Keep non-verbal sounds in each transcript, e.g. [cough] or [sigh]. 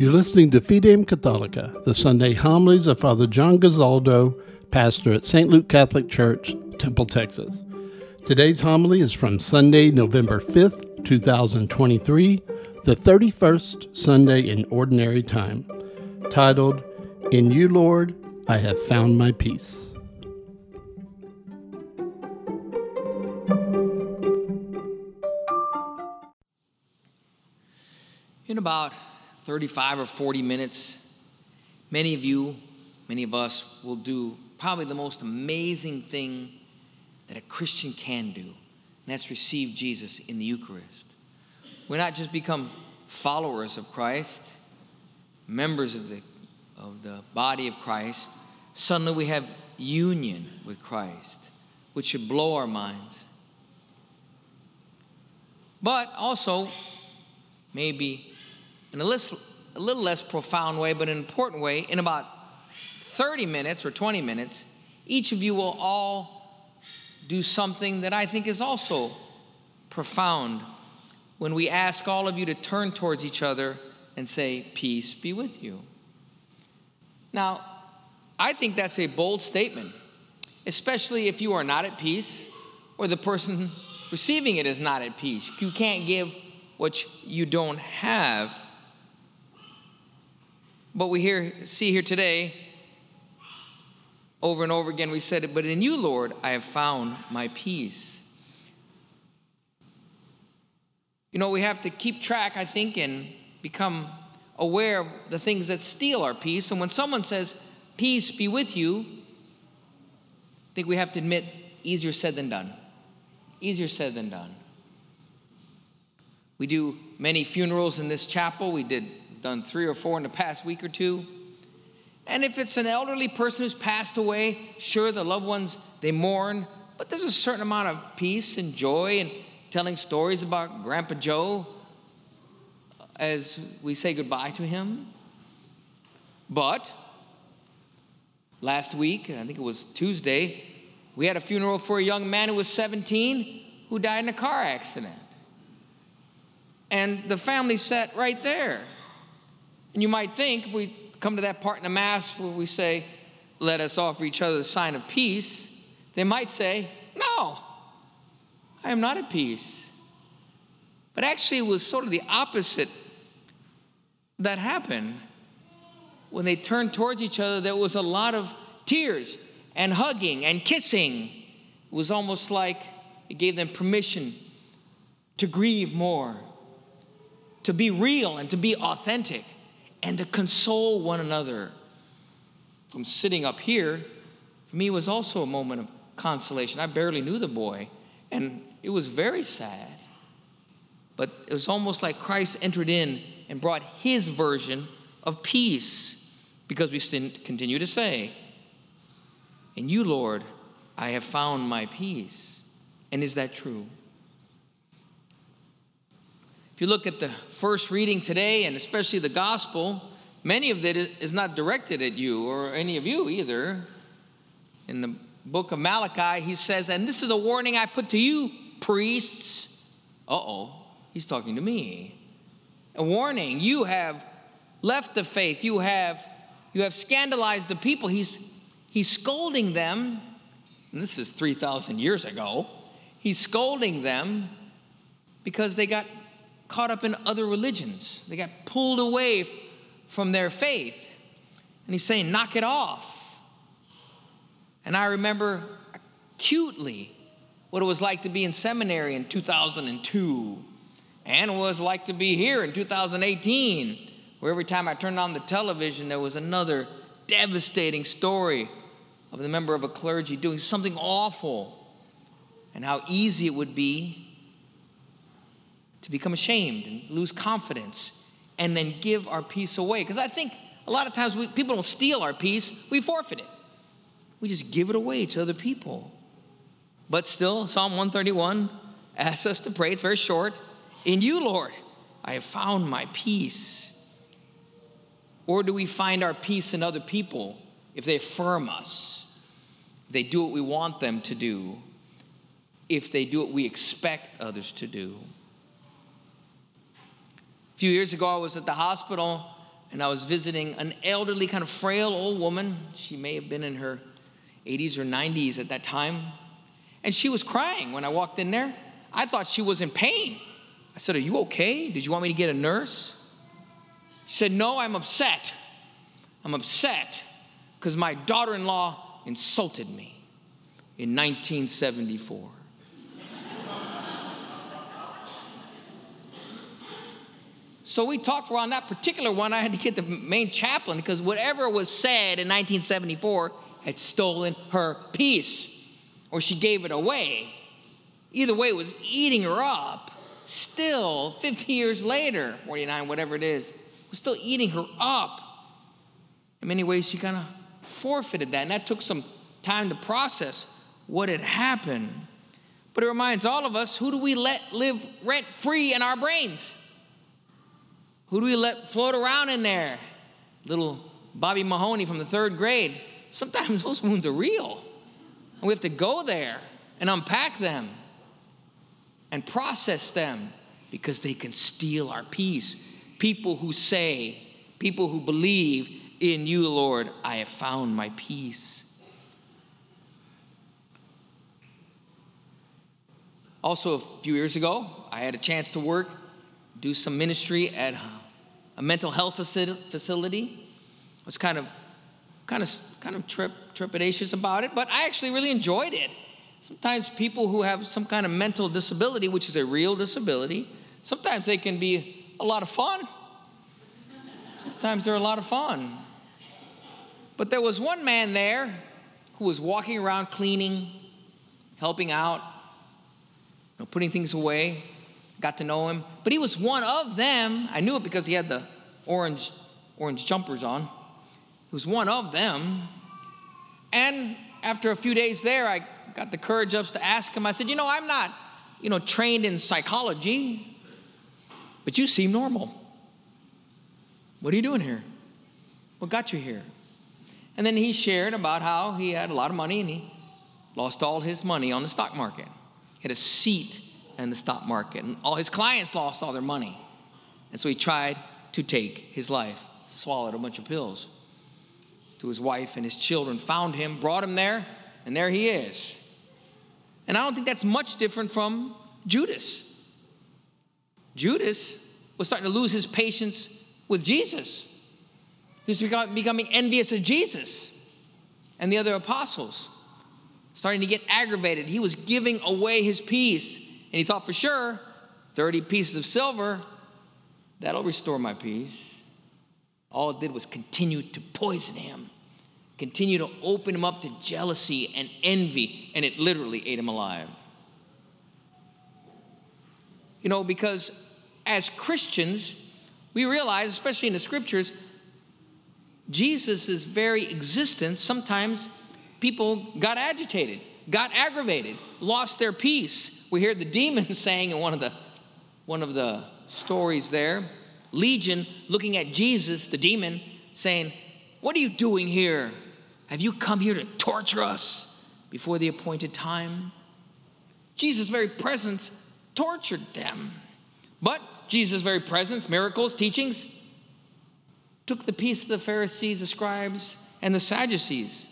You're listening to Fidem Catholica, the Sunday homilies of Father John Gazaldo, pastor at St. Luke Catholic Church, Temple, Texas. Today's homily is from Sunday, November 5th, 2023, the 31st Sunday in Ordinary Time, titled, In You, Lord, I Have Found My Peace. In about 35 or 40 minutes, many of you, many of us will do probably the most amazing thing that a Christian can do, and that's receive Jesus in the Eucharist. We not just become followers of Christ, members of the, of the body of Christ, suddenly we have union with Christ, which should blow our minds. But also, maybe in a, a little less profound way, but an important way, in about 30 minutes or 20 minutes, each of you will all do something that I think is also profound when we ask all of you to turn towards each other and say, Peace be with you. Now, I think that's a bold statement, especially if you are not at peace or the person receiving it is not at peace. You can't give what you don't have. But we hear, see here today, over and over again, we said it, but in you, Lord, I have found my peace. You know, we have to keep track, I think, and become aware of the things that steal our peace. And when someone says, Peace be with you, I think we have to admit, easier said than done. Easier said than done. We do many funerals in this chapel. We did done three or four in the past week or two. And if it's an elderly person who's passed away, sure, the loved ones, they mourn, but there's a certain amount of peace and joy and telling stories about Grandpa Joe as we say goodbye to him. But last week, I think it was Tuesday, we had a funeral for a young man who was 17 who died in a car accident. And the family sat right there. And you might think, if we come to that part in the Mass where we say, let us offer each other the sign of peace, they might say, no, I am not at peace. But actually, it was sort of the opposite that happened. When they turned towards each other, there was a lot of tears and hugging and kissing. It was almost like it gave them permission to grieve more, to be real and to be authentic, and to console one another. From sitting up here, for me, was also a moment of consolation. I barely knew the boy, and it was very sad. But it was almost like Christ entered in and brought his version of peace because we continue to say, In you, Lord, I have found my peace. And is that true? You look at the first reading today, and especially the gospel, many of it is not directed at you or any of you either. In the book of Malachi, he says, And this is a warning I put to you, priests. Uh oh, he's talking to me. A warning, you have left the faith, you have you have scandalized the people. He's he's scolding them. And this is 3,000 years ago. He's scolding them because they got caught up in other religions. They got pulled away from their faith. And he's saying, knock it off. And I remember acutely what it was like to be in seminary in 2002 and what it was like to be here in 2018, where every time I turned on the television, there was another devastating story of the member of a clergy doing something awful and how easy it would be to become ashamed and lose confidence and then give our peace away. Because I think a lot of times we, people don't steal our peace, we forfeit it. We just give it away to other people. But still, Psalm 131 asks us to pray. It's very short. In you, Lord, I have found my peace. Or do we find our peace in other people if they affirm us, they do what we want them to do, if they do what we expect others to do? Few years ago, I was at the hospital and I was visiting an elderly, kind of frail old woman. She may have been in her 80s or 90s at that time. And she was crying when I walked in there. I thought she was in pain. I said, Are you okay? Did you want me to get a nurse? She said, No, I'm upset. I'm upset because my daughter in law insulted me in 1974. So we talked for on that particular one. I had to get the main chaplain because whatever was said in 1974 had stolen her peace or she gave it away. Either way, it was eating her up. Still, 50 years later, 49, whatever it is, was still eating her up. In many ways, she kind of forfeited that, and that took some time to process what had happened. But it reminds all of us who do we let live rent free in our brains? Who do we let float around in there? Little Bobby Mahoney from the third grade. Sometimes [laughs] those wounds are real. And we have to go there and unpack them and process them because they can steal our peace. People who say, people who believe, in you, Lord, I have found my peace. Also, a few years ago, I had a chance to work, do some ministry at uh, a mental health facility. I was kind of, kind of, kind of trep, trepidatious about it, but I actually really enjoyed it. Sometimes people who have some kind of mental disability, which is a real disability, sometimes they can be a lot of fun. Sometimes they're a lot of fun. But there was one man there who was walking around cleaning, helping out, you know, putting things away. Got to know him. But he was one of them. I knew it because he had the orange, orange jumpers on. He was one of them. And after a few days there, I got the courage up to ask him. I said, You know, I'm not, you know, trained in psychology, but you seem normal. What are you doing here? What got you here? And then he shared about how he had a lot of money and he lost all his money on the stock market. He had a seat in the stock market, and all his clients lost all their money. And so he tried to take his life, swallowed a bunch of pills. To his wife and his children, found him, brought him there, and there he is. And I don't think that's much different from Judas. Judas was starting to lose his patience with Jesus. He was becoming envious of Jesus and the other apostles, starting to get aggravated. He was giving away his peace, and he thought for sure 30 pieces of silver, that'll restore my peace. All it did was continue to poison him, continue to open him up to jealousy and envy, and it literally ate him alive. You know, because as Christians, we realize, especially in the scriptures, Jesus' very existence, sometimes people got agitated, got aggravated, lost their peace. We hear the demon [laughs] saying in one of the one of the stories there, Legion looking at Jesus, the demon, saying, What are you doing here? Have you come here to torture us before the appointed time? Jesus' very presence tortured them. But Jesus' very presence, miracles, teachings, took the peace of the Pharisees, the scribes, and the Sadducees.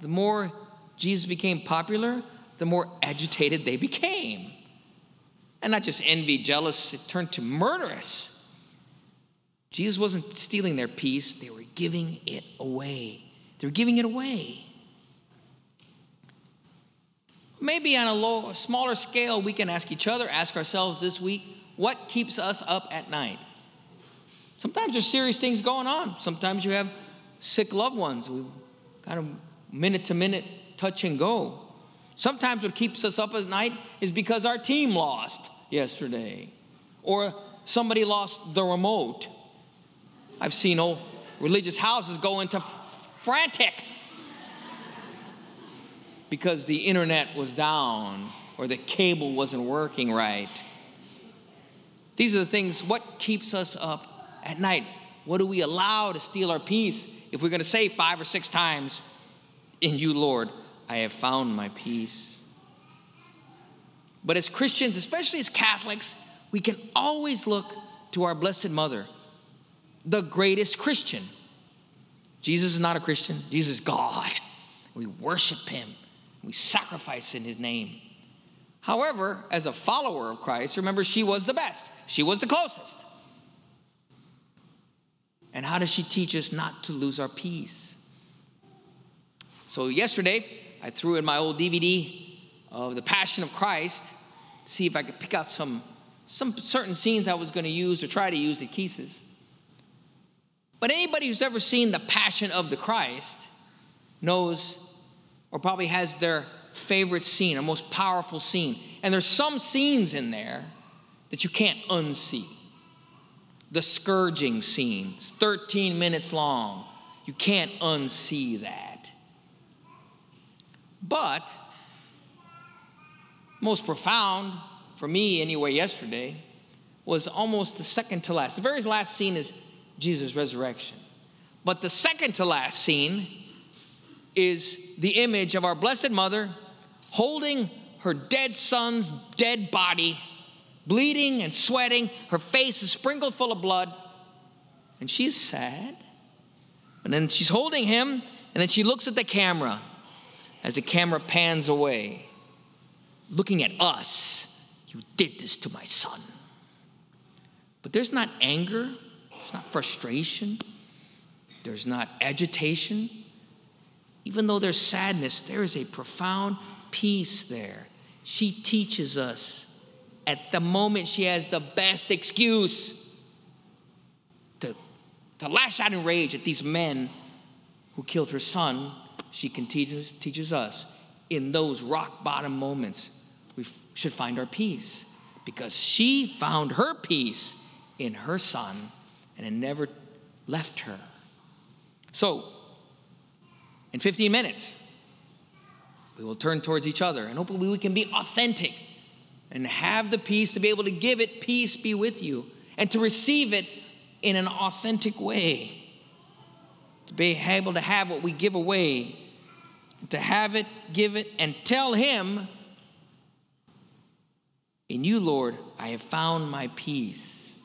The more Jesus became popular, the more agitated they became. And not just envy, jealous, it turned to murderous. Jesus wasn't stealing their peace, they were giving it away. They were giving it away. Maybe on a low, smaller scale, we can ask each other, ask ourselves this week, what keeps us up at night? Sometimes there's serious things going on. Sometimes you have sick loved ones. We kind of minute to minute touch and go. Sometimes what keeps us up at night is because our team lost yesterday or somebody lost the remote. I've seen old religious houses go into frantic because the internet was down or the cable wasn't working right. These are the things, what keeps us up at night? What do we allow to steal our peace? If we're going to say five or six times, In you, Lord, I have found my peace. But as Christians, especially as Catholics, we can always look to our Blessed Mother the greatest Christian. Jesus is not a Christian, Jesus is God. We worship him, we sacrifice in his name. However, as a follower of Christ, remember she was the best, she was the closest. And how does she teach us not to lose our peace? So, yesterday, I threw in my old DVD of The Passion of Christ to see if I could pick out some, some certain scenes I was going to use or try to use at Keese's. But anybody who's ever seen The Passion of the Christ knows or probably has their favorite scene, a most powerful scene. And there's some scenes in there that you can't unsee. The scourging scene, it's 13 minutes long. You can't unsee that. But most profound for me anyway yesterday was almost the second to last. The very last scene is Jesus' resurrection. But the second to last scene is the image of our Blessed Mother holding her dead son's dead body, bleeding and sweating. Her face is sprinkled full of blood. And she's sad. And then she's holding him, and then she looks at the camera as the camera pans away, looking at us. You did this to my son. But there's not anger, there's not frustration, there's not agitation. Even though there's sadness, there is a profound peace there. She teaches us at the moment she has the best excuse to, to lash out in rage at these men who killed her son. She continues, teaches us in those rock bottom moments, we f- should find our peace because she found her peace in her son and it never left her. So, in 15 minutes, we will turn towards each other and hopefully we can be authentic and have the peace to be able to give it, peace be with you, and to receive it in an authentic way. To be able to have what we give away, to have it, give it, and tell Him, In you, Lord, I have found my peace.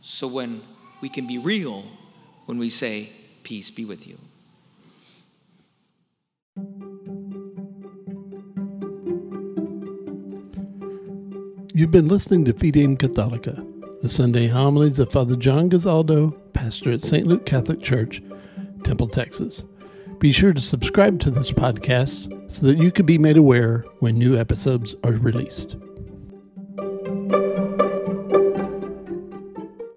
So when we can be real when we say, Peace be with you. You've been listening to Fidem Catholica, the Sunday homilies of Father John Gazaldo, pastor at St. Luke Catholic Church, Temple, Texas. Be sure to subscribe to this podcast so that you can be made aware when new episodes are released.